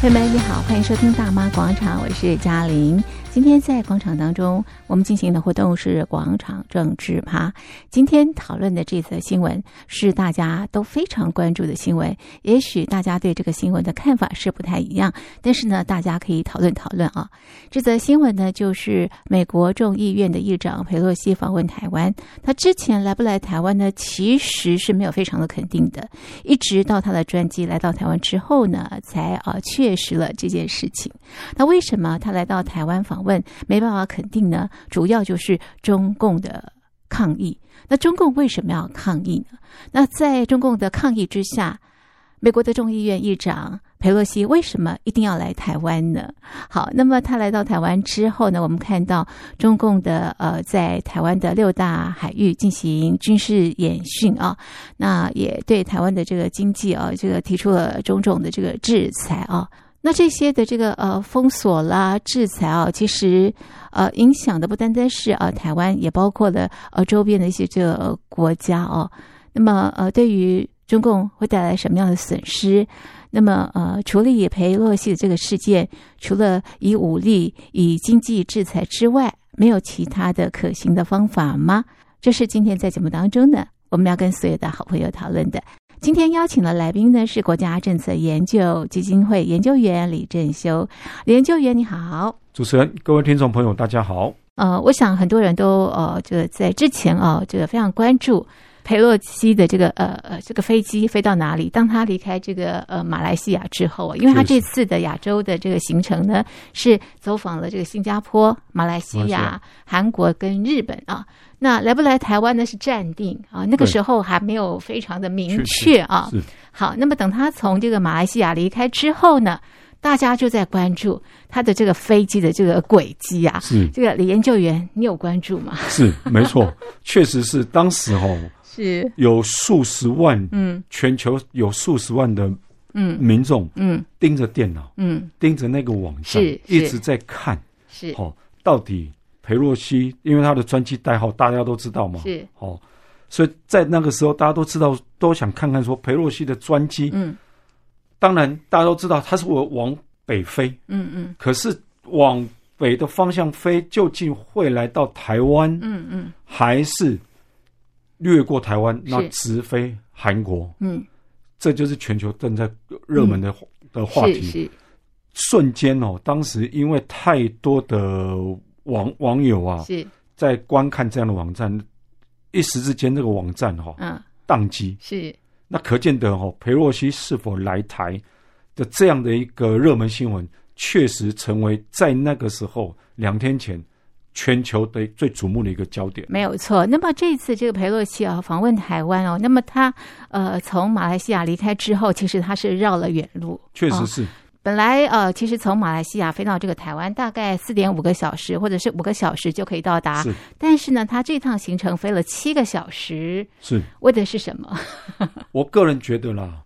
朋友们，你好，欢迎收听《大妈广场》，我是嘉玲。今天在广场当中，我们进行的活动是广场政治趴。今天讨论的这则新闻是大家都非常关注的新闻。也许大家对这个新闻的看法是不太一样，但是呢，大家可以讨论讨论啊。这则新闻呢，就是美国众议院的议长裴洛西访问台湾。他之前来不来台湾呢？其实是没有非常的肯定的，一直到他的专机来到台湾之后呢，才啊确实了这件事情。那为什么他来到台湾访？问没办法肯定呢，主要就是中共的抗议。那中共为什么要抗议呢？那在中共的抗议之下，美国的众议院议长裴洛西为什么一定要来台湾呢？好，那么他来到台湾之后呢，我们看到中共的呃，在台湾的六大海域进行军事演训啊，那也对台湾的这个经济啊，这个提出了种种的这个制裁啊。那这些的这个呃封锁啦、制裁啊，其实呃影响的不单单是啊台湾，也包括了呃周边的一些这个国家哦。那么呃，对于中共会带来什么样的损失？那么呃，除了以裴洛西的这个事件，除了以武力、以经济制裁之外，没有其他的可行的方法吗？这是今天在节目当中呢，我们要跟所有的好朋友讨论的。今天邀请的来宾呢，是国家政策研究基金会研究员李正修。李研究员你好，主持人、各位听众朋友大家好。呃，我想很多人都呃，这个在之前啊，这个非常关注裴洛西的这个呃呃这个飞机飞到哪里。当他离开这个呃马来西亚之后，因为他这次的亚洲的这个行程呢，是走访了这个新加坡、马来西亚、韩国跟日本啊。那来不来台湾呢？是暂定啊，那个时候还没有非常的明确啊。是。好，那么等他从这个马来西亚离开之后呢，大家就在关注他的这个飞机的这个轨迹啊。是。这个李研究员，你有关注吗？是，没错，确实是当时哦，是。有数十万，嗯，全球有数十万的嗯。民众，嗯，盯着电脑，嗯，盯着那个网站，一直在看，是，哦，到底。裴洛西，因为他的专机代号大家都知道嘛，是。哦，所以在那个时候大家都知道，都想看看说裴洛西的专机，嗯，当然大家都知道他是我往北飞，嗯嗯，可是往北的方向飞，究竟会来到台湾，嗯嗯，还是掠过台湾，那直飞韩国，嗯，这就是全球正在热门的的话题，瞬间哦，当时因为太多的。网网友啊，是。在观看这样的网站，一时之间，这个网站哈、哦，嗯，宕机。是。那可见得哈、哦，裴洛西是否来台的这样的一个热门新闻，确实成为在那个时候两天前全球的最瞩目的一个焦点。没有错。那么这次这个佩洛西啊访问台湾哦，那么他呃从马来西亚离开之后，其实他是绕了远路，确实是。哦本来呃，其实从马来西亚飞到这个台湾，大概四点五个小时，或者是五个小时就可以到达。是，但是呢，他这趟行程飞了七个小时，是为的是什么？我个人觉得啦，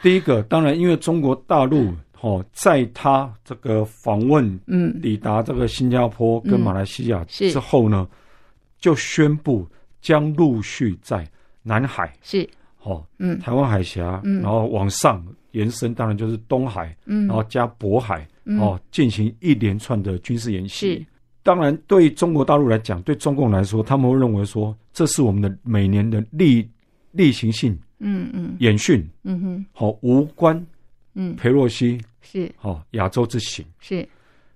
第一个当然，因为中国大陆哦，在他这个访问，嗯，抵达这个新加坡跟马来西亚之后呢，嗯、就宣布将陆续在南海是。哦，嗯，台湾海峡，嗯，然后往上。延伸当然就是东海，嗯，然后加渤海，嗯、哦，进行一连串的军事演习。是，当然对中国大陆来讲，对中共来说，他们会认为说，这是我们的每年的例例行性，嗯嗯，演训，嗯哼，好、哦、无关，嗯，裴洛西是，哦亚洲之行。是。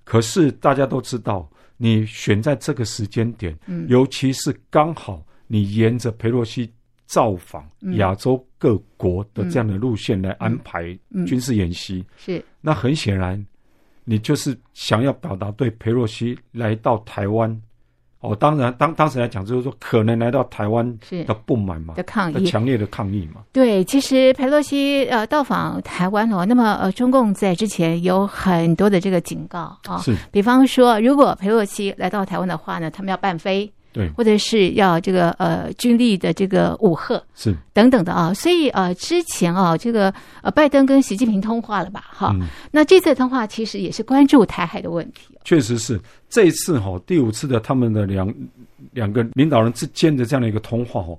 可是大家都知道，你选在这个时间点，嗯，尤其是刚好你沿着裴洛西。造访亚洲各国的这样的路线来安排军事演习，是。那很显然，你就是想要表达对佩洛西来到台湾，哦，当然当当时来讲就是说可能来到台湾的不满嘛，的抗议，强烈的抗议嘛。对，其实裴洛西呃到访台湾哦，那么呃中共在之前有很多的这个警告啊，是，比方说如果裴洛西来到台湾的话呢，他们要办飞。对，或者是要这个呃军力的这个武吓是。等等的啊，所以呃之前啊这个呃拜登跟习近平通话了吧哈，嗯、那这次通话其实也是关注台海的问题。确实是这一次哈第五次的他们的两两个领导人之间的这样的一个通话哈，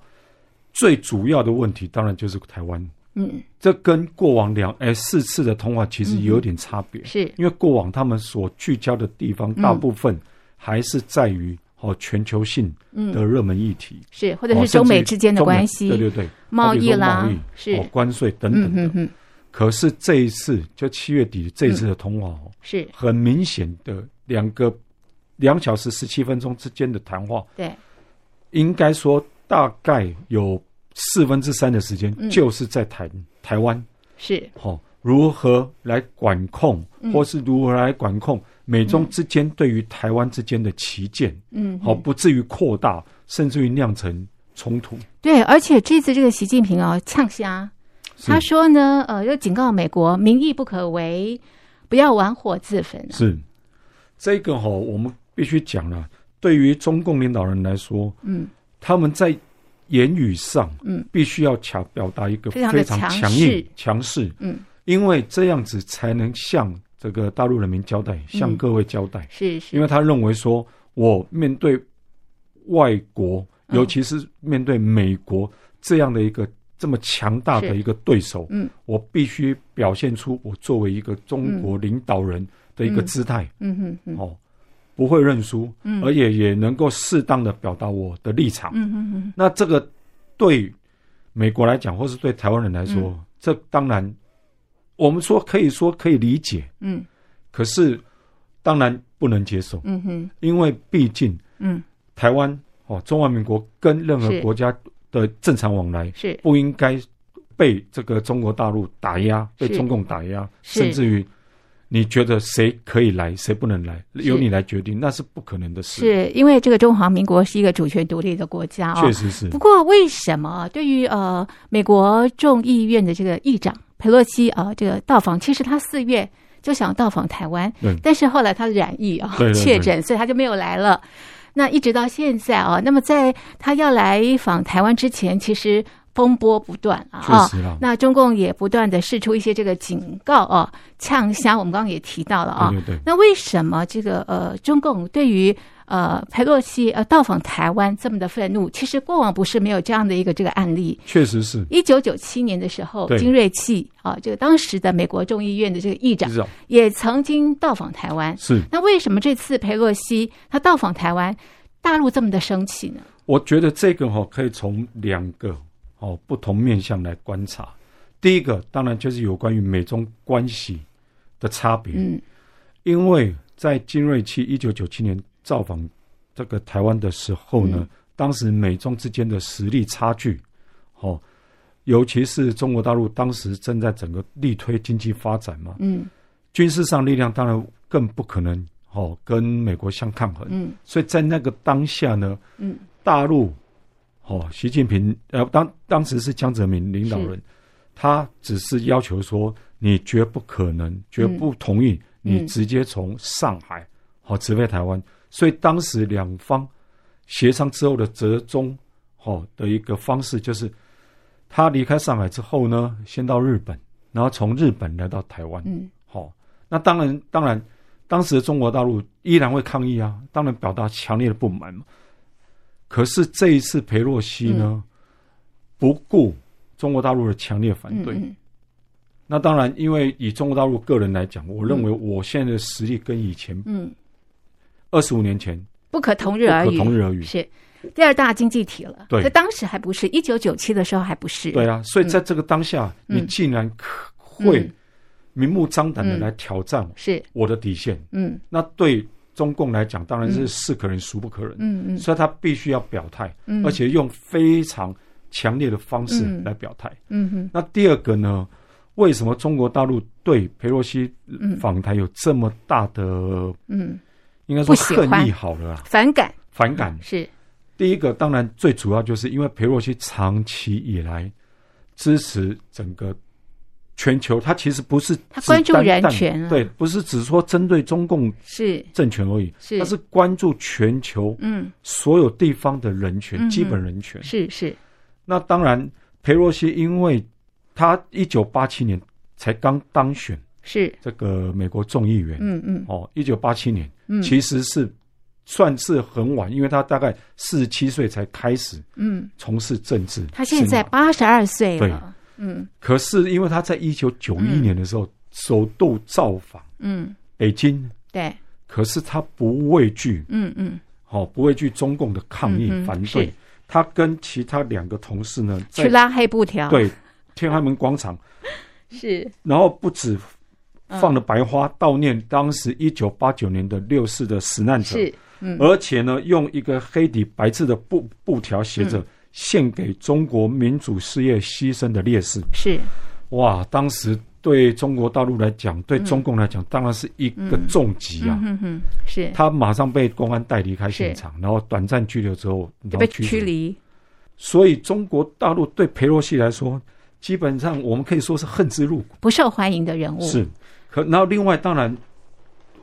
最主要的问题当然就是台湾。嗯，这跟过往两哎四次的通话其实有点差别，嗯、是。因为过往他们所聚焦的地方大部分还是在于哦全球性的热门议题，是或者是中美之间的关系，对对对，贸易啦，贸易是。哦关税等等的。可是这一次，就七月底这一次的通话哦，嗯、是。很明显的两个两小时十七分钟之间的谈话。对，应该说大概有四分之三的时间就是在谈、嗯、台湾是。好、哦、如何来管控，嗯、或是如何来管控美中之间对于台湾之间的歧见，嗯，好、哦、不至于扩大，甚至于酿成冲突。对，而且这次这个习近平啊、哦，呛虾。他说呢，呃，要警告美国，民意不可违，不要玩火自焚、啊。是这个哈、哦，我们必须讲了。对于中共领导人来说，嗯，他们在言语上，嗯，必须要强表达一个非常强硬、强势，嗯，因为这样子才能向这个大陆人民交代，嗯、向各位交代。是是，因为他认为说，我面对外国，尤其是面对美国这样的一个。这么强大的一个对手，嗯，我必须表现出我作为一个中国领导人的一个姿态，嗯哼，嗯嗯哦，不会认输，嗯，而且也能够适当的表达我的立场，嗯哼哼。那这个对美国来讲，或是对台湾人来说，嗯、这当然我们说可以说可以理解，嗯，可是当然不能接受，嗯哼，因为毕竟，嗯，台湾哦，中华民国跟任何国家。的正常往来是。不应该被这个中国大陆打压，被中共打压，甚至于你觉得谁可以来，谁不能来，由你来决定，那是不可能的事。是因为这个中华民国是一个主权独立的国家啊，确实是。不过为什么对于呃美国众议院的这个议长裴洛西啊这个到访，其实他四月就想到访台湾，但是后来他染疫啊确诊，所以他就没有来了。那一直到现在啊，那么在他要来访台湾之前，其实风波不断啊。那中共也不断的释出一些这个警告啊，呛虾。我们刚刚也提到了啊。对对对。那为什么这个呃，中共对于呃裴洛西呃到访台湾这么的愤怒？其实过往不是没有这样的一个这个案例。确实是。一九九七年的时候，金瑞气啊，这个当时的美国众议院的这个议长也曾经到访台湾。是。那为什么这次裴洛西他到访台湾，大陆这么的生气呢？我觉得这个哈可以从两个哦不同面向来观察。第一个当然就是有关于美中关系的差别。嗯，因为在金瑞气一九九七年造访这个台湾的时候呢，嗯、当时美中之间的实力差距，哦，尤其是中国大陆当时正在整个力推经济发展嘛，嗯，军事上力量当然更不可能。哦，跟美国相抗衡，嗯，所以在那个当下呢，嗯，大陆，哦，习近平，呃，当当时是江泽民领导人，他只是要求说，你绝不可能，绝不同意你直接从上海，好直飞台湾，所以当时两方协商之后的折中，哦的一个方式就是，他离开上海之后呢，先到日本，然后从日本来到台湾，嗯，好，那当然，当然。当时的中国大陆依然会抗议啊，当然表达强烈的不满嘛。可是这一次裴洛西呢，嗯、不顾中国大陆的强烈反对。嗯嗯、那当然，因为以中国大陆个人来讲，我认为我现在的实力跟以前，嗯，二十五年前。不可同日而语，不可同日而语。是第二大经济体了。对，在当时还不是，一九九七的时候还不是。对啊，所以在这个当下，嗯、你竟然可会。嗯。明目张胆的来挑战是。我的底线，嗯，那对中共来讲当然是是可忍孰不可忍，嗯嗯，所以他必须要表态，嗯，而且用非常强烈的方式来表态，嗯哼。那第二个呢？为什么中国大陆对佩洛西访台有这么大的，嗯，应该说恨意好了，反感，反感。是。第一个。当然最主要就是因为裴洛西长期以来支持整个。全球，他其实不是他关注人权，对，不是只说针对中共是。政权而已，是。他是关注全球，嗯，所有地方的人权，基本人权，是是。那当然，裴洛西因为他一九八七年才刚当选，是。这个美国众议员，嗯嗯，哦，一九八七年，嗯，其实是算是很晚，因为他大概四十七岁才开始，嗯，从事政治。他现在八十二岁了。嗯，可是因为他在一九九一年的时候首度造访，嗯，北京，对，可是他不畏惧，嗯嗯，好，不畏惧中共的抗议反对，他跟其他两个同事呢去拉黑布条，对，天安门广场是，然后不止放了白花悼念当时一九八九年的六四的死难者，是，嗯，而且呢用一个黑底白字的布布条写着。献给中国民主事业牺牲的烈士是，哇！当时对中国大陆来讲，对中共来讲，当然是一个重击啊。嗯哼，是。他马上被公安带离开现场，然后短暂拘留之后被驱离。所以中国大陆对裴洛西来说，基本上我们可以说是恨之入骨，不受欢迎的人物。是。可然后另外当然，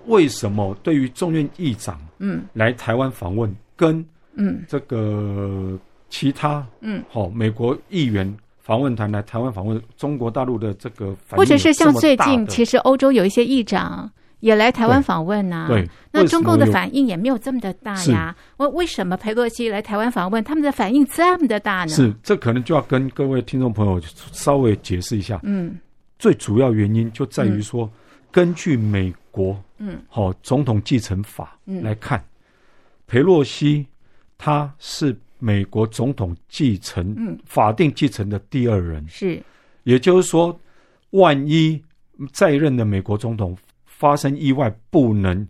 为什么对于众院议长嗯来台湾访问跟嗯这个。其他嗯，好，美国议员访问团来台湾访问中国大陆的这个反，或者是像最近，其实欧洲有一些议长也来台湾访问呐。对，那中共的反应也没有这么的大呀。为为什么佩洛西来台湾访问，他们的反应这么的大呢？是，这可能就要跟各位听众朋友稍微解释一下。嗯，最主要原因就在于说，根据美国嗯，好总统继承法来看，裴洛西他是。美国总统继承，嗯，法定继承的第二人。是，也就是说，万一在任的美国总统发生意外不能，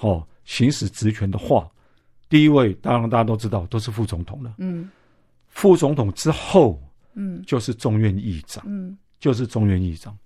哦，行使职权的话，第一位当然大家都知道都是副总统了，嗯，副总统之后，嗯，就是众院议长，嗯，就是中原议长，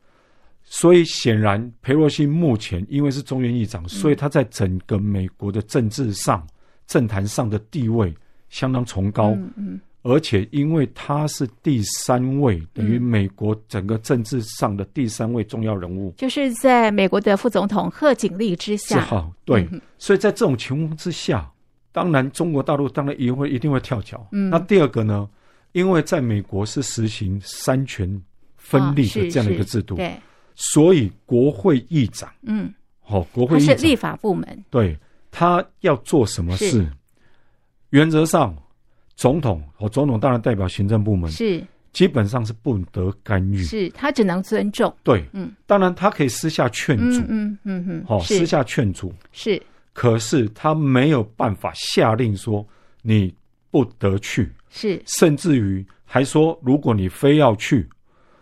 所以显然裴洛西目前因为是中原议长，所以他在整个美国的政治上、政坛上的地位。相当崇高，嗯嗯、而且因为他是第三位，嗯、等于美国整个政治上的第三位重要人物，就是在美国的副总统贺锦丽之下。好，对，嗯、所以在这种情况之下，当然中国大陆当然也会一定会跳脚。嗯，那第二个呢？因为在美国是实行三权分立的这样的一个制度，哦、对，所以国会议长，嗯，好、哦，国会议长是立法部门，对，他要做什么事？原则上，总统和总统当然代表行政部门，是。基本上是不得干预，是他只能尊重。对，嗯，当然他可以私下劝阻，嗯嗯嗯，好，私下劝阻是，可是他没有办法下令说你不得去，是，甚至于还说如果你非要去，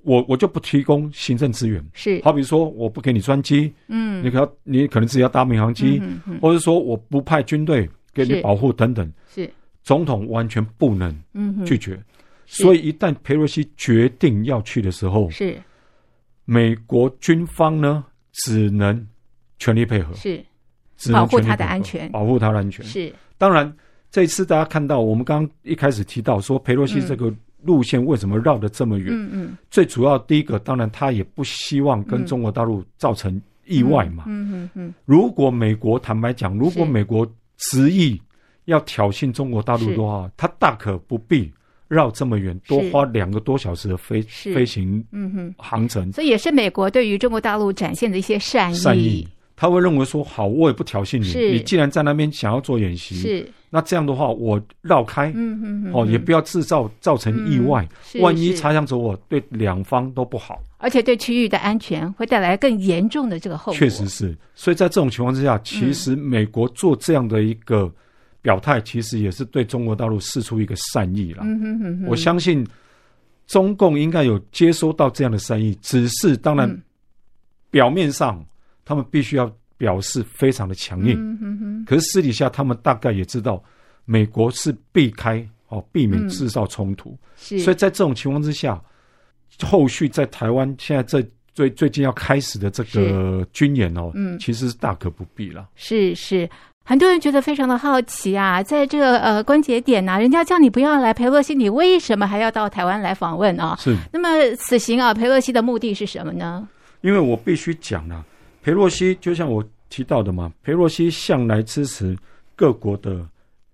我我就不提供行政资源，是，好比说我不给你专机，嗯，你可要你可能自己要搭民航机，嗯或者说我不派军队。给你保护等等，是。总统完全不能拒绝，所以一旦佩洛西决定要去的时候，是。美国军方呢只能全力配合，是。只能保护他的安全，保护他的安全。是。当然，这次大家看到我们刚刚一开始提到说佩洛西这个路线为什么绕得这么远？嗯嗯，最主要第一个，当然他也不希望跟中国大陆造成意外嘛。嗯嗯嗯，如果美国坦白讲，如果美国执意要挑衅中国大陆的话，他大可不必绕这么远，多花两个多小时的飞飞行嗯哼航程。所以也是美国对于中国大陆展现的一些善意。善意，他会认为说：好，我也不挑衅你。你既然在那边想要做演习，是那这样的话，我绕开，嗯嗯哦，也不要制造造成意外。万一擦枪走火，对两方都不好，而且对区域的安全会带来更严重的这个后果。确实是，所以在这种情况之下，其实美国做这样的一个表态，其实也是对中国大陆释出一个善意了。嗯哼哼哼，我相信中共应该有接收到这样的善意，只是当然表面上他们必须要表示非常的强硬。嗯哼哼，可是私底下他们大概也知道，美国是避开哦，避免制造冲突。是，所以在这种情况之下。后续在台湾现在这最最近要开始的这个军演哦，嗯，其实是大可不必了。是是，很多人觉得非常的好奇啊，在这个呃关节点呐、啊，人家叫你不要来裴洛西，你为什么还要到台湾来访问啊？是。那么此行啊，裴洛西的目的是什么呢？因为我必须讲啊，裴洛西就像我提到的嘛，裴洛西向来支持各国的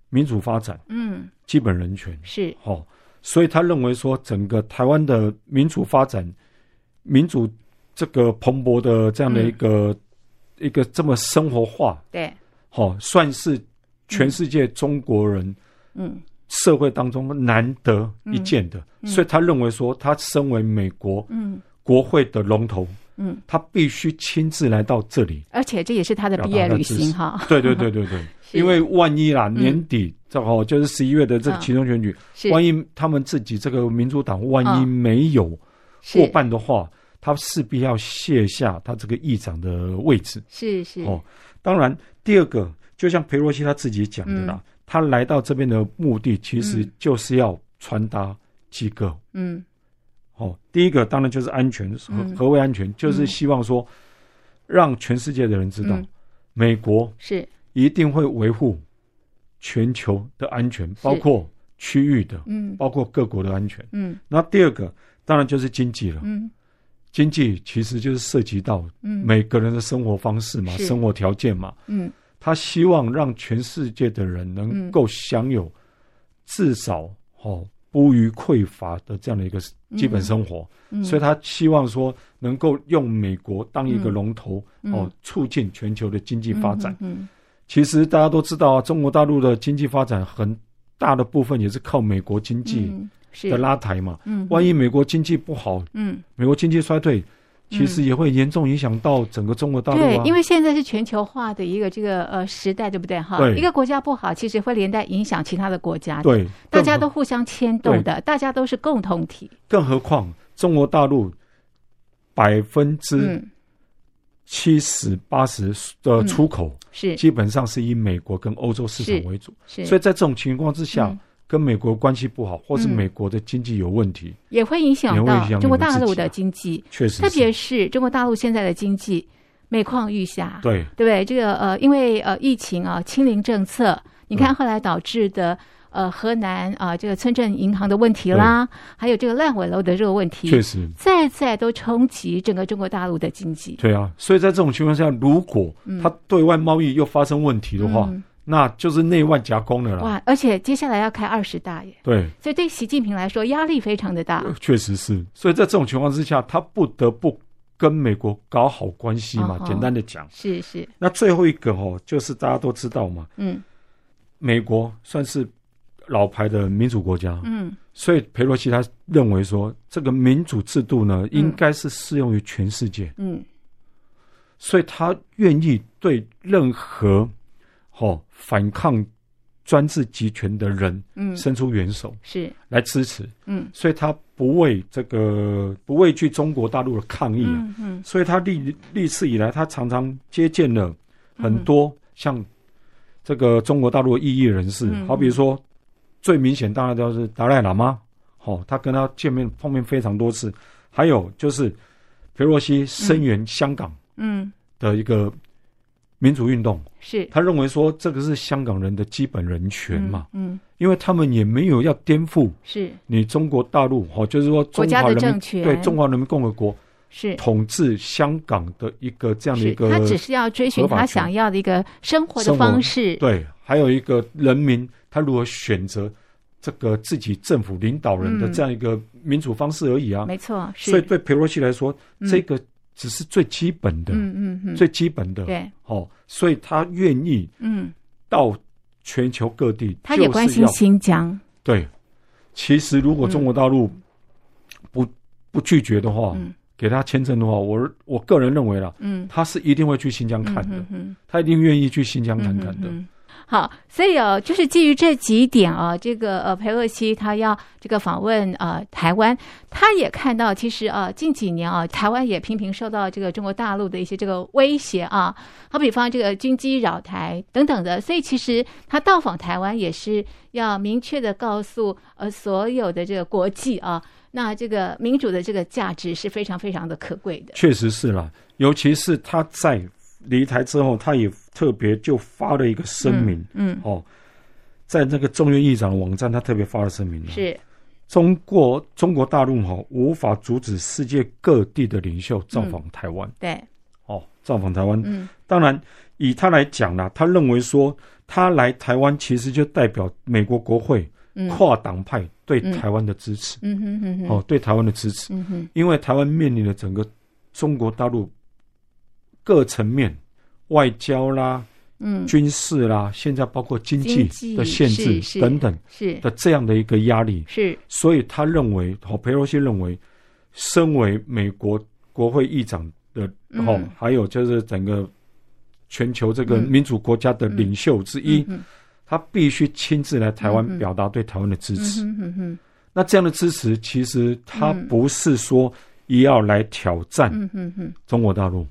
民主发展，嗯，基本人权。是。好。所以他认为说，整个台湾的民主发展、民主这个蓬勃的这样的一个、嗯、一个这么生活化，对，好，算是全世界中国人，嗯，社会当中难得一见的，嗯、所以他认为说，他身为美国嗯。国会的龙头，嗯，他必须亲自来到这里，而且这也是他的毕业旅行哈。对对对对对，因为万一啦，年底正好就是十一月的这个其中选举，万一他们自己这个民主党万一没有过半的话，他势必要卸下他这个议长的位置。是是。哦，当然第二个，就像裴洛西他自己讲的啦。他来到这边的目的，其实就是要传达几个，嗯，哦，第一个当然就是安全，何何为安全？就是希望说，让全世界的人知道，美国是。一定会维护全球的安全，包括区域的，嗯，包括各国的安全，嗯。那第二个当然就是经济了，嗯，经济其实就是涉及到每个人的生活方式嘛，生活条件嘛，嗯。他希望让全世界的人能够享有至少哦不于匮乏的这样的一个基本生活，所以他希望说能够用美国当一个龙头哦，促进全球的经济发展。其实大家都知道啊，中国大陆的经济发展很大的部分也是靠美国经济的拉抬嘛。万一美国经济不好，嗯。美国经济衰退。其实也会严重影响到整个中国大陆、啊嗯。对，因为现在是全球化的一个这个呃时代，对不对？哈，一个国家不好，其实会连带影响其他的国家。对，大家都互相牵动的，大家都是共同体。更何况中国大陆百分之七十八十的出口是基本上是以美国跟欧洲市场为主，所以在这种情况之下。嗯跟美国关系不好，或是美国的经济有问题，也会影响到中国大陆的经济。确实，特别是中国大陆现在的经济每况愈下。对，对不对？这个呃，因为呃疫情啊，清零政策，你看后来导致的呃河南啊这个村镇银行的问题啦，还有这个烂尾楼的这个问题，确实再再都冲击整个中国大陆的经济。对啊，所以在这种情况下，如果它对外贸易又发生问题的话。那就是内外夹攻的了。哇！而且接下来要开二十大耶。对。所以对习近平来说压力非常的大。确实是。所以在这种情况之下，他不得不跟美国搞好关系嘛。简单的讲。是是。那最后一个哦，就是大家都知道嘛。嗯。美国算是老牌的民主国家。嗯。所以佩洛西他认为说，这个民主制度呢，应该是适用于全世界。嗯。所以他愿意对任何。哦，反抗专制集权的人，嗯，伸出援手是。来支持，嗯，所以他不畏这个不畏惧中国大陆的抗议啊，嗯，所以他历历次以来，他常常接见了很多像这个中国大陆的异议人士，好比说最明显当然就是达赖喇嘛，哦，他跟他见面碰面非常多次，还有就是裴洛西声援香港，嗯，的一个。民主运动。是。他认为说，这个是香港人的基本人权嘛，嗯，嗯，因为他们也没有要颠覆是。你中国大陆哦，就是说中华人民政权。对中华人民共和国是。统治香港的一个这样的一个，他只是要追寻他想要的一个生活的方式，对，还有一个人民他如何选择这个自己政府领导人的这样一个民主方式而已啊，没错，所以对佩洛西来说，这个。只是最基本的，嗯嗯嗯，最基本的，对，哦，所以他愿意，嗯，到全球各地，他也关心新疆，对。其实如果中国大陆不不拒绝的话，给他签证的话，我我个人认为啦，嗯，他是一定会去新疆看的，嗯，他一定愿意去新疆看看的。好，所以哦，就是基于这几点啊，这个呃，裴洛西他要这个访问呃台湾，他也看到其实啊，近几年啊，台湾也频频受到这个中国大陆的一些这个威胁啊，好比方这个军机扰台等等的，所以其实他到访台湾也是要明确的告诉呃所有的这个国际啊，那这个民主的这个价值是非常非常的可贵的。确实是啦，尤其是他在。离台之后，他也特别就发了一个声明，嗯，嗯。哦，在那个众院议长的网站，他特别发了声明，是。中国中国大陆哈、哦、无法阻止世界各地的领袖造访台湾，嗯、对，哦，造访台湾，嗯，当然以他来讲呢，他认为说他来台湾其实就代表美国国会跨党派对台湾的支持，嗯。哼哼哼，哦，对台湾的支持，嗯哼，因为台湾面临了整个中国大陆。各层面，外交啦、嗯，军事啦，现在包括经济的限制等等，是。的这样的一个压力，是，所以他认为，哦，佩洛西认为，身为美国国会议长的，哦，还有就是整个全球这个民主国家的领袖之一，他必须亲自来台湾表达对台湾的支持。那这样的支持，其实他不是说也要来挑战中国大陆。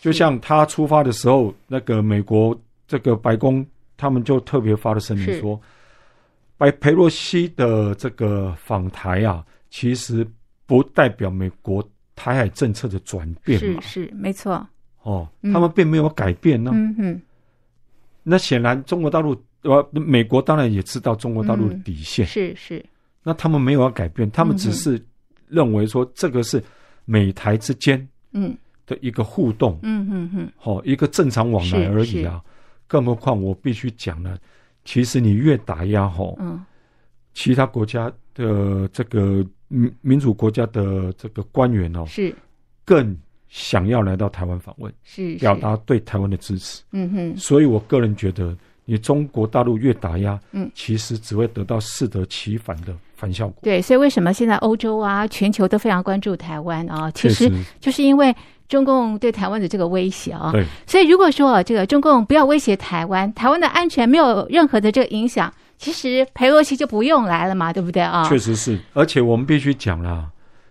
就像他出发的时候，那个美国这个白宫，他们就特别发了声明说，白裴洛西的这个访台啊，其实不代表美国台海政策的转变嘛，是是没错。哦，他们并没有改变呢。那显然，中国大陆呃，美国当然也知道中国大陆的底线，是是。那他们没有要改变，他们只是认为说这个是美台之间嗯。的一个互动，嗯嗯嗯，好，一个正常往来而已啊。更何况我必须讲呢，其实你越打压吼，嗯，其他国家的这个民民主国家的这个官员哦，是更想要来到台湾访问，是表达对台湾的支持。嗯哼，所以我个人觉得，你中国大陆越打压，嗯，其实只会得到适得其反的反效果。对，所以为什么现在欧洲啊，全球都非常关注台湾啊？其实就是因为。中共对台湾的这个威胁啊，对，所以如果说这个中共不要威胁台湾，台湾的安全没有任何的这个影响，其实裴洛西就不用来了嘛，对不对啊？确实是，而且我们必须讲啦，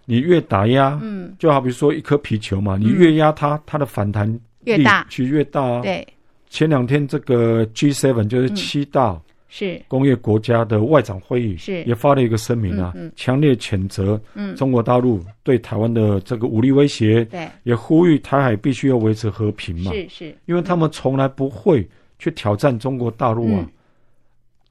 你越打压，嗯，就好比说一颗皮球嘛，你越压它，它的反弹力越大，其实越大啊。对，前两天这个 G7 就是七大。是。工业国家的外长会议是。也发了一个声明啊，强烈谴责中国大陆对台湾的这个武力威胁，对，也呼吁台海必须要维持和平嘛，是是，因为他们从来不会去挑战中国大陆啊，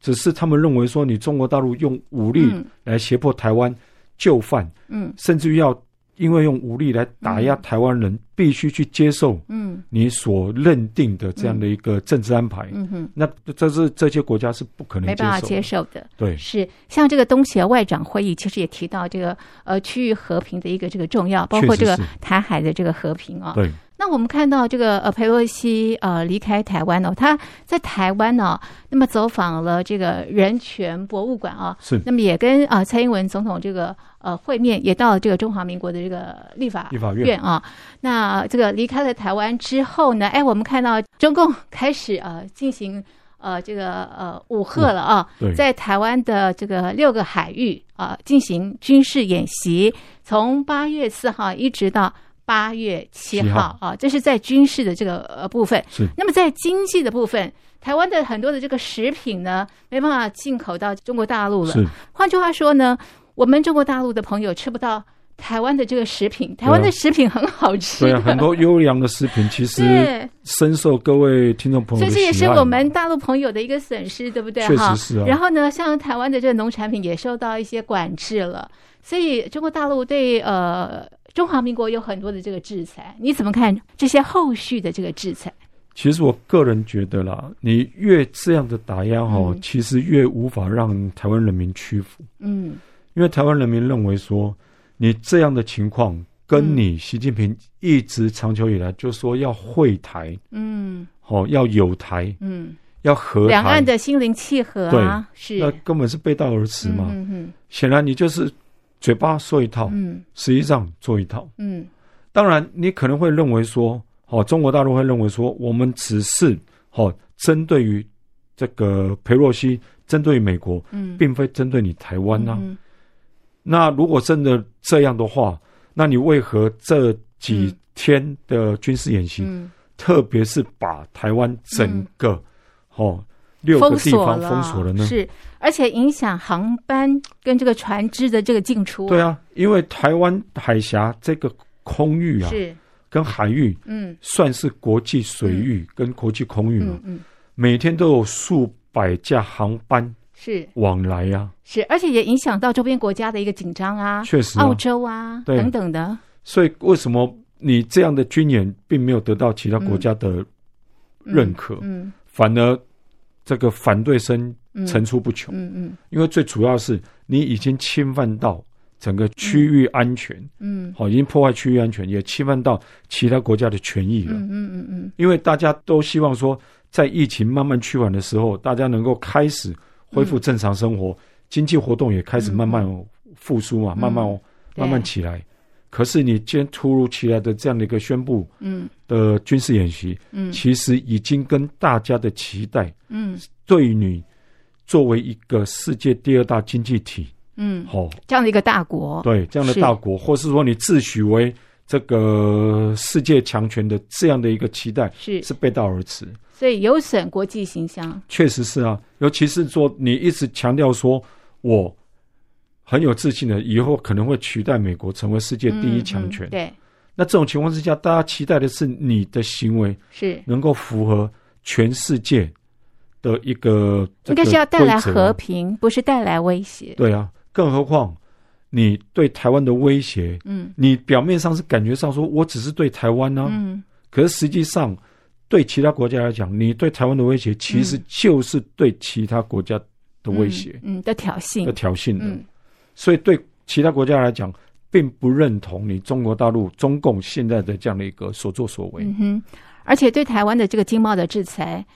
只是他们认为说你中国大陆用武力来胁迫台湾就范，嗯，甚至于要。因为用武力来打压台湾人，必须去接受，嗯，你所认定的这样的一个政治安排，嗯。哼，那这是这些国家是不可能没办法接受的，对，是。像这个东协外长会议，其实也提到这个呃区域和平的一个这个重要，包括这个台海的这个和平啊，对。那我们看到这个呃佩洛西呃离开台湾哦，他在台湾呢、哦，那么走访了这个人权博物馆啊，是，那么也跟啊、呃、蔡英文总统这个呃会面，也到了这个中华民国的这个立法立法院啊。那这个离开了台湾之后呢，哎，我们看到中共开始呃进行呃这个呃武吓了啊，在台湾的这个六个海域啊、呃、进行军事演习，从八月四号一直到。八月七号啊，这是在军事的这个呃部分。是。那么在经济的部分，台湾的很多的这个食品呢，没办法进口到中国大陆了。是。换句话说呢，我们中国大陆的朋友吃不到台湾的这个食品。台湾的食品很好吃。对啊，很多优良的食品其实深受各位听众朋友。所以这也是我们大陆朋友的一个损失，对不对？确实是啊。然后呢，像台湾的这个农产品也受到一些管制了，所以中国大陆对呃。中华民国有很多的这个制裁，你怎么看这些后续的这个制裁？其实我个人觉得啦，你越这样的打压哦，嗯、其实越无法让台湾人民屈服。嗯，因为台湾人民认为说，你这样的情况跟你习近平一直长久以来就说要会台，嗯，好要有台，嗯，要和台，两岸的心灵契合啊，对，是那根本是背道而驰嘛。嗯哼，显然你就是。嘴巴说一套，嗯，实际上做一套，嗯，当然你可能会认为说，哦，中国大陆会认为说，我们只是哦，针对于这个裴洛西，针对于美国，嗯，并非针对你台湾呐、啊。嗯、那如果真的这样的话，那你为何这几天的军事演习，嗯、特别是把台湾整个，嗯、哦？六个地方封锁了呢，是，而且影响航班跟这个船只的这个进出。对啊，因为台湾海峡这个空域啊，是。跟海域，嗯，算是国际水域跟国际空域嘛，嗯，每天都有数百架航班是。往来呀，是，而且也影响到周边国家的一个紧张啊，确实，澳洲啊等等的。所以为什么你这样的军演并没有得到其他国家的认可？嗯，反而。这个反对声层出不穷，嗯嗯，因为最主要是你已经侵犯到整个区域安全，嗯，好，已经破坏区域安全，也侵犯到其他国家的权益了，嗯嗯嗯嗯，因为大家都希望说，在疫情慢慢趋缓的时候，大家能够开始恢复正常生活，经济活动也开始慢慢复苏嘛，慢慢慢慢起来。可是你今天突如其来的这样的一个宣布，嗯，的军事演习，嗯，其实已经跟大家的期待，嗯，对你作为一个世界第二大经济体。嗯，好，这样的一个大国，对这样的大国，或是说你自诩为这个世界强权的这样的一个期待，是。是背道而驰，所以有损国际形象。确实是啊，尤其是说你一直强调说我很有自信的，以后可能会取代美国成为世界第一强权。对，那这种情况之下，大家期待的是你的行为是。能够符合全世界的一个，应该是要带来和平，不是带来威胁。对啊。更何况，你对台湾的威胁，嗯，你表面上是感觉上说我只是对台湾呢，嗯，可是实际上对其他国家来讲，你对台湾的威胁其实就是对其他国家的威胁，嗯，的挑衅，的挑衅的，所以对其他国家来讲，并不认同你中国大陆中共现在的这样的一个所作所为，嗯哼，而且对台湾的这个经贸的制裁。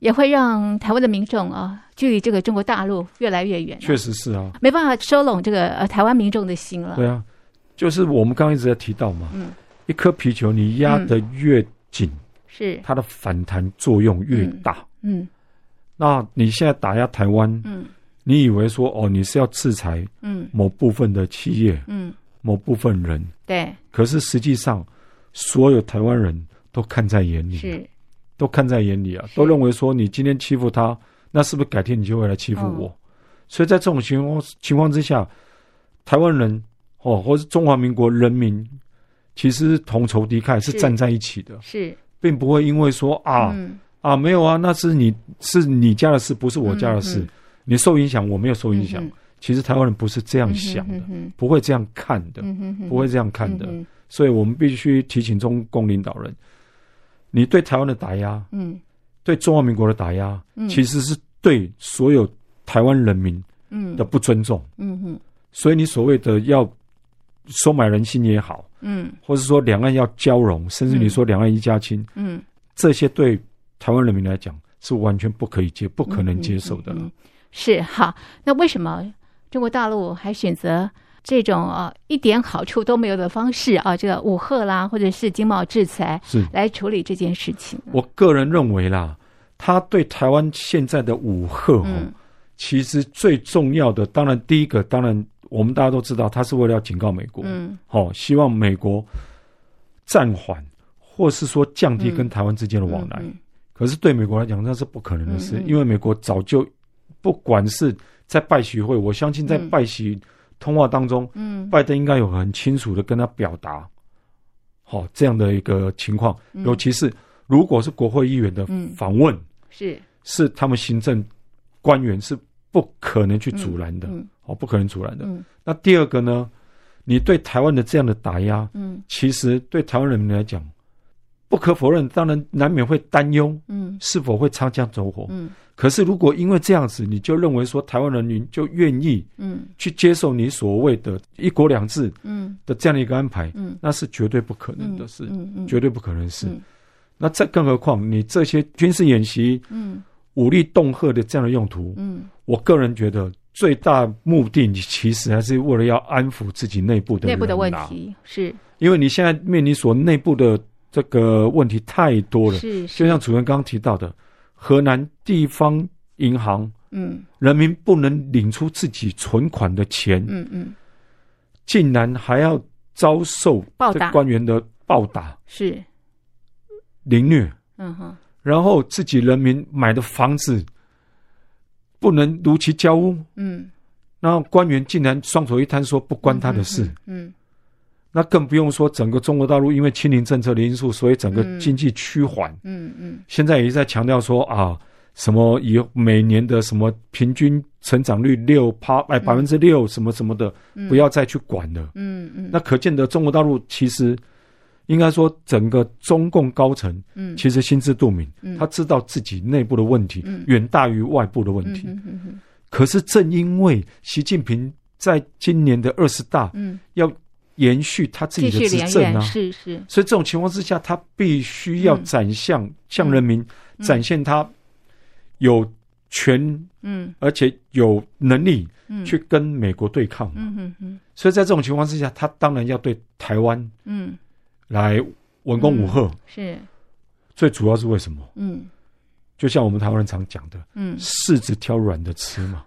也会让台湾的民众啊，距离这个中国大陆越来越远，啊。确实是啊，没办法收拢这个呃台湾民众的心了。对啊，就是我们刚刚一直在提到嘛，嗯，一颗皮球你压得越紧，嗯，是它的反弹作用越大。嗯，嗯，那你现在打压台湾，嗯，你以为说哦，你是要制裁嗯。某部分的企业，嗯，某部分人，对，可是实际上所有台湾人都看在眼里。是。都看在眼里啊，都认为说你今天欺负他，那是不是改天你就会来欺负我？哦、所以在这种情况情况之下，台湾人哦，或是中华民国人民，其实同仇敌忾，是站在一起的，是，并不会因为说啊、嗯、啊没有啊，那是你是你家的事，不是我家的事，你受影响，我没有受影响。嗯、其实台湾人不是这样想的，嗯嗯嗯、不会这样看的，嗯嗯嗯、不会这样看的，嗯嗯、所以我们必须提醒中共领导人。你对台湾的打压，嗯，对中华民国的打压，嗯，其实是对所有台湾人民，嗯。的不尊重，嗯哼，所以你所谓的要收买人心也好，嗯，或者说两岸要交融，甚至你说两岸一家亲，嗯，这些对台湾人民来讲是完全不可以接、不可能接受的了。是哈，那为什么中国大陆还选择？这种啊一点好处都没有的方式啊，这个武赫啦，或者是经贸制裁，是来处理这件事情。我个人认为啦，他对台湾现在的武赫哦，嗯、其实最重要的，当然第一个，当然我们大家都知道，他是为了要警告美国，嗯，好、哦，希望美国暂缓，或是说降低跟台湾之间的往来。嗯嗯嗯、可是对美国来讲，那是不可能的事，因为美国早就不管是在拜习会，我相信在拜习。通话当中，嗯，拜登应该有很清楚的跟他表达，好这样的一个情况，尤其是如果是国会议员的访问，是。是他们行政官员是不可能去阻拦的，哦，不可能阻拦的。那第二个呢，你对台湾的这样的打压，嗯，其实对台湾人民来讲，不可否认，当然难免会担忧，嗯，是否会擦枪走火，嗯。可是，如果因为这样子，你就认为说台湾人民就愿意嗯。去接受你所谓的一国两制嗯。的这样的一个安排，嗯，那是绝对不可能的事，嗯。嗯，绝对不可能的事。那再更何况你这些军事演习，嗯，武力恫吓的这样的用途，嗯，我个人觉得最大目的，你其实还是为了要安抚自己内部的内部的问题，是。因为你现在面临所内部的这个问题太多了，是，就像主任刚刚提到的。河南地方银行，嗯，人民不能领出自己存款的钱，嗯嗯，竟然还要遭受这官员的暴打，是。凌虐，嗯哼，然后自己人民买的房子不能如期交屋，嗯，然后官员竟然双手一摊说不关他的事，嗯。那更不用说整个中国大陆因为清零政策的因素，所以整个经济趋缓。嗯嗯。现在也在强调说啊，什么以每年的什么平均成长率六趴，哎百分之六什么什么的，不要再去管了。嗯嗯。那可见得中国大陆其实应该说整个中共高层，嗯，其实心知肚明，他知道自己内部的问题远大于外部的问题。可是正因为习近平在今年的二十大，嗯，要延续他自己的执政啊，是是。所以这种情况之下，他必须要展向向人民展现他有权，嗯，而且有能力，嗯，去跟美国对抗，嗯嗯嗯。所以在这种情况之下，他当然要对台湾，嗯，来文攻武吓，是。最主要是为什么？嗯。就像我们台湾人常讲的，嗯，柿子挑软的吃嘛，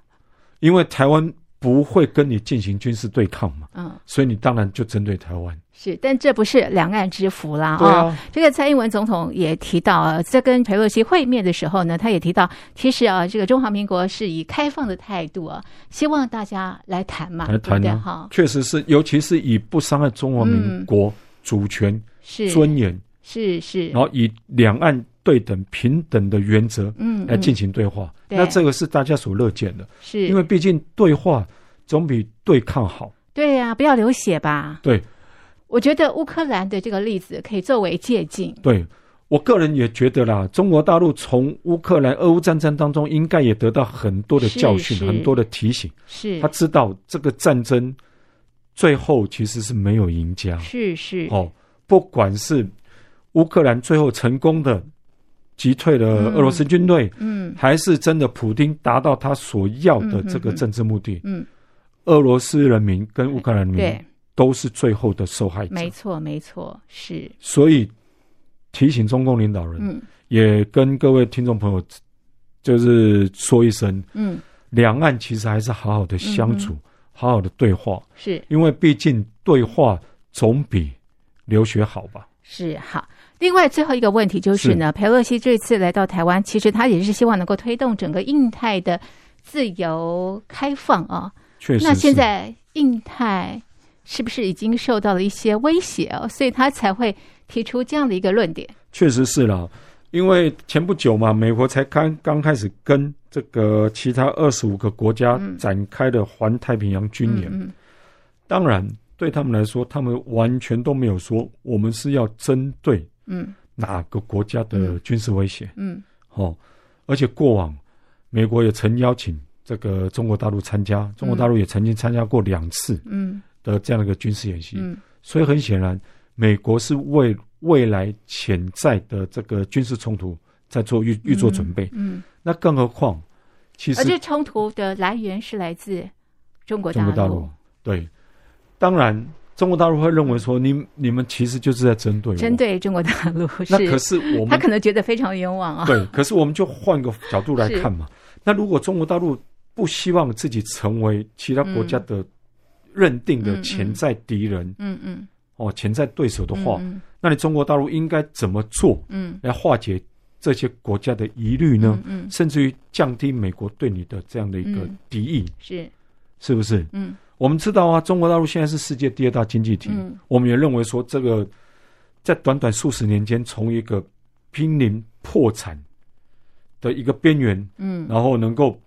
因为台湾不会跟你进行军事对抗嘛，嗯，所以你当然就针对台湾。是，但这不是两岸之福啦，对啊、哦。这个蔡英文总统也提到啊，在跟裴洛西会面的时候呢，他也提到，其实啊，这个中华民国是以开放的态度啊，希望大家来谈嘛，来谈啊，哈，确实是，尤其是以不伤害中华民国主权、是。尊严，是是，然后以两岸。对等平等的原则，嗯，来进行对话，嗯嗯、那这个是大家所乐见的，是因为毕竟对话总比对抗好。对呀、啊，不要流血吧。对，我觉得乌克兰的这个例子可以作为借鉴。对，我个人也觉得啦，中国大陆从乌克兰俄乌战争当中应该也得到很多的教训，很多的提醒。是，他知道这个战争最后其实是没有赢家。是是，哦，不管是乌克兰最后成功的。击退了俄罗斯军队，嗯，嗯，还是真的普丁达到他所要的这个政治目的，嗯，俄罗斯人民跟乌克兰人民都是最后的受害者，没错，没错，是。所以提醒中共领导人，嗯，也跟各位听众朋友，就是说一声，嗯，两岸其实还是好好的相处，嗯、好好的对话，是。因为毕竟对话总比留学好吧？是好。另外，最后一个问题就是呢，裴洛西这次来到台湾，其实他也是希望能够推动整个印太的自由开放啊。确实，那现在印太是不是已经受到了一些威胁哦？所以他才会提出这样的一个论点。确实是啦，因为前不久嘛，美国才刚刚开始跟这个其他二十五个国家展开的环太平洋军演，嗯、当然对他们来说，他们完全都没有说我们是要针对。嗯，哪个国家的军事威胁？嗯，哦，而且过往美国也曾邀请这个中国大陆参加，中国大陆也曾经参加过两次，嗯，的这样的一个军事演习。嗯，所以很显然，美国是为未来潜在的这个军事冲突在做预预做准备。嗯，嗯，那更何况，其实而这冲突的来源是来自中国中国大陆。对，当然。中国大陆会认为说，你你们其实就是在针对针对中国大陆。那可是我们他可能觉得非常冤枉啊。对，可是我们就换个角度来看嘛。那如果中国大陆不希望自己成为其他国家的认定的潜在敌人，嗯嗯，哦，潜在对手的话，那你中国大陆应该怎么做？嗯，来化解这些国家的疑虑呢？嗯，甚至于降低美国对你的这样的一个敌意，是是不是？嗯。我们知道啊，中国大陆现在是世界第二大经济体。嗯，我们也认为说，这个在短短数十年间，从一个濒临破产的一个边缘，嗯，然后能够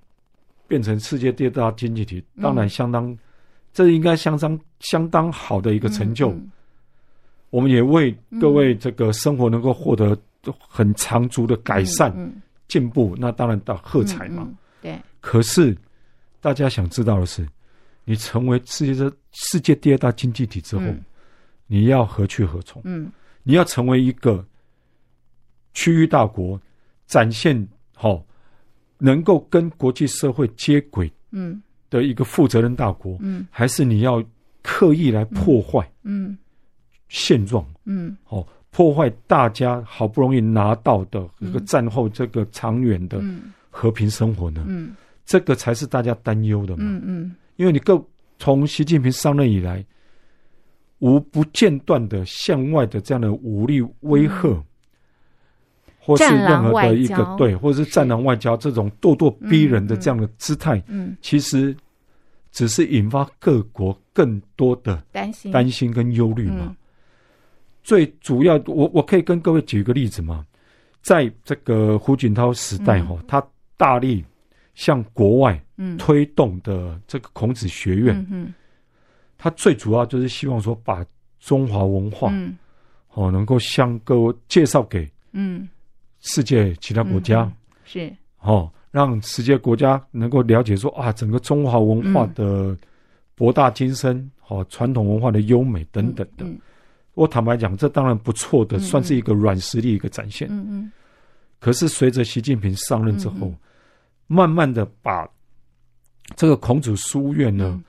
变成世界第二大经济体，当然相当，这应该相当相当好的一个成就。我们也为各位这个生活能够获得很长足的改善、进步，那当然到喝彩嘛。对。可是大家想知道的是。你成为世界的世界第二大经济体之后，嗯、你要何去何从？嗯，你要成为一个区域大国，展现好、哦、能够跟国际社会接轨，嗯，的一个负责任大国，嗯，还是你要刻意来破坏，嗯，现状，嗯，好、哦、破坏大家好不容易拿到的一个战后这个长远的和平生活呢？嗯，这个才是大家担忧的嘛，嗯嗯。嗯因为你各从习近平上任以来，无不间断的向外的这样的武力威吓，嗯、或是任何的一个对，或者是战狼外交这种咄咄逼人的这样的姿态，嗯，嗯。其实只是引发各国更多的担心、担心跟忧虑嘛。嗯、最主要，我我可以跟各位举一个例子嘛，在这个胡锦涛时代哈，嗯、他大力。向国外推动的这个孔子学院，嗯嗯、他最主要就是希望说，把中华文化，嗯、哦，能够向各位介绍给嗯。世界其他国家，嗯、是。哦，让世界国家能够了解说啊，整个中华文化的博大精深，好传统文化的优美等等的。我坦白讲，这当然不错的，嗯、算是一个软实力一个展现。嗯嗯。可是随着习近平上任之后，嗯、慢慢的把这个孔子书院呢，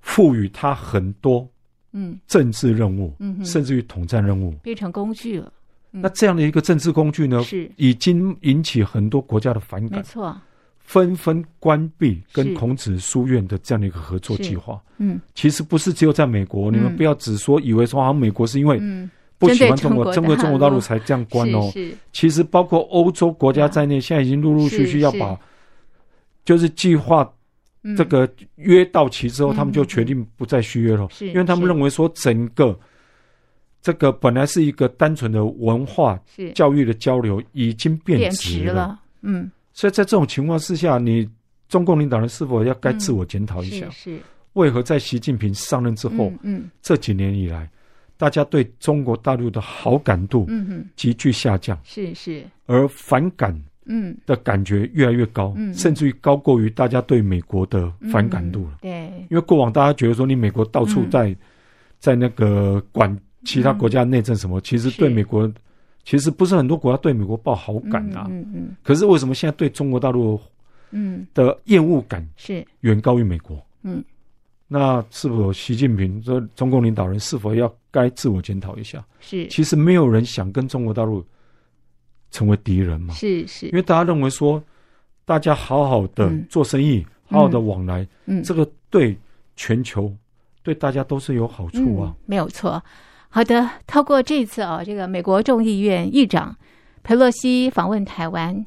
赋、嗯、予他很多嗯。政治任务，嗯，嗯甚至于统战任务，变成工具了。那这样的一个政治工具呢，是。已经引起很多国家的反感，没错，纷纷关闭跟孔子书院的这样的一个合作计划。嗯，其实不是只有在美国，你们不要只说以为说好像美国是因为不喜欢中国，针对中国大陆才这样关哦。其实包括欧洲国家在内，现在已经陆陆续续要把，就是计划这个约到期之后，他们就决定不再续约了，因为他们认为说整个。这个本来是一个单纯的文化教育的交流，已经变质了，了。嗯，所以在这种情况之下，你中共领导人是否要该自我检讨一下？嗯、是，是。为何在习近平上任之后，嗯，嗯。这几年以来，大家对中国大陆的好感度，嗯。急剧下降，是是，而反感，嗯的感觉越来越高，嗯，甚至于高过于大家对美国的反感度了。对，因为过往大家觉得说，你美国到处在在那个管。其他国家内政什么，其实对美国，其实不是很多国家对美国抱好感啊。嗯嗯。嗯可是为什么现在对中国大陆，嗯的厌恶感是远高于美国？嗯。那是否习近平说中共领导人是否要该自我检讨一下？是。其实没有人想跟中国大陆成为敌人嘛。是是。因为大家认为说，大家好好的做生意，嗯、好好的往来，嗯，这个对全球对大家都是有好处啊。嗯、没有错。好的，透过这次啊，这个美国众议院议长佩洛西访问台湾，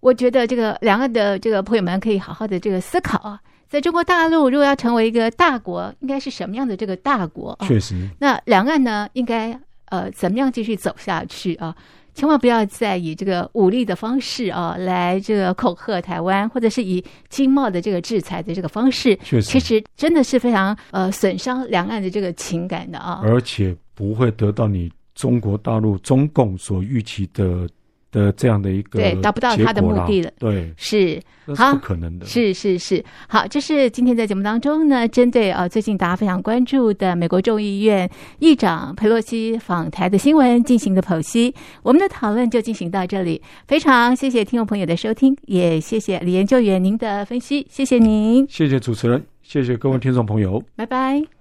我觉得这个两岸的这个朋友们可以好好的这个思考啊，在中国大陆如果要成为一个大国，应该是什么样的这个大国？确实，那两岸呢，应该呃怎么样继续走下去啊？千万不要再以这个武力的方式啊，来这个恐吓台湾，或者是以经贸的这个制裁的这个方式，确实，其实真的是非常呃损伤两岸的这个情感的啊，而且不会得到你中国大陆中共所预期的。的这样的一个对，达不到他的目的了，对，是好，不可能的，是是是，好，这是今天在节目当中呢，针对呃最近大家非常关注的美国众议院议长佩洛西访台的新闻进行的剖析，我们的讨论就进行到这里，非常谢谢听众朋友的收听，也谢谢李研究员您的分析，谢谢您，谢谢主持人，谢谢各位听众朋友，拜拜。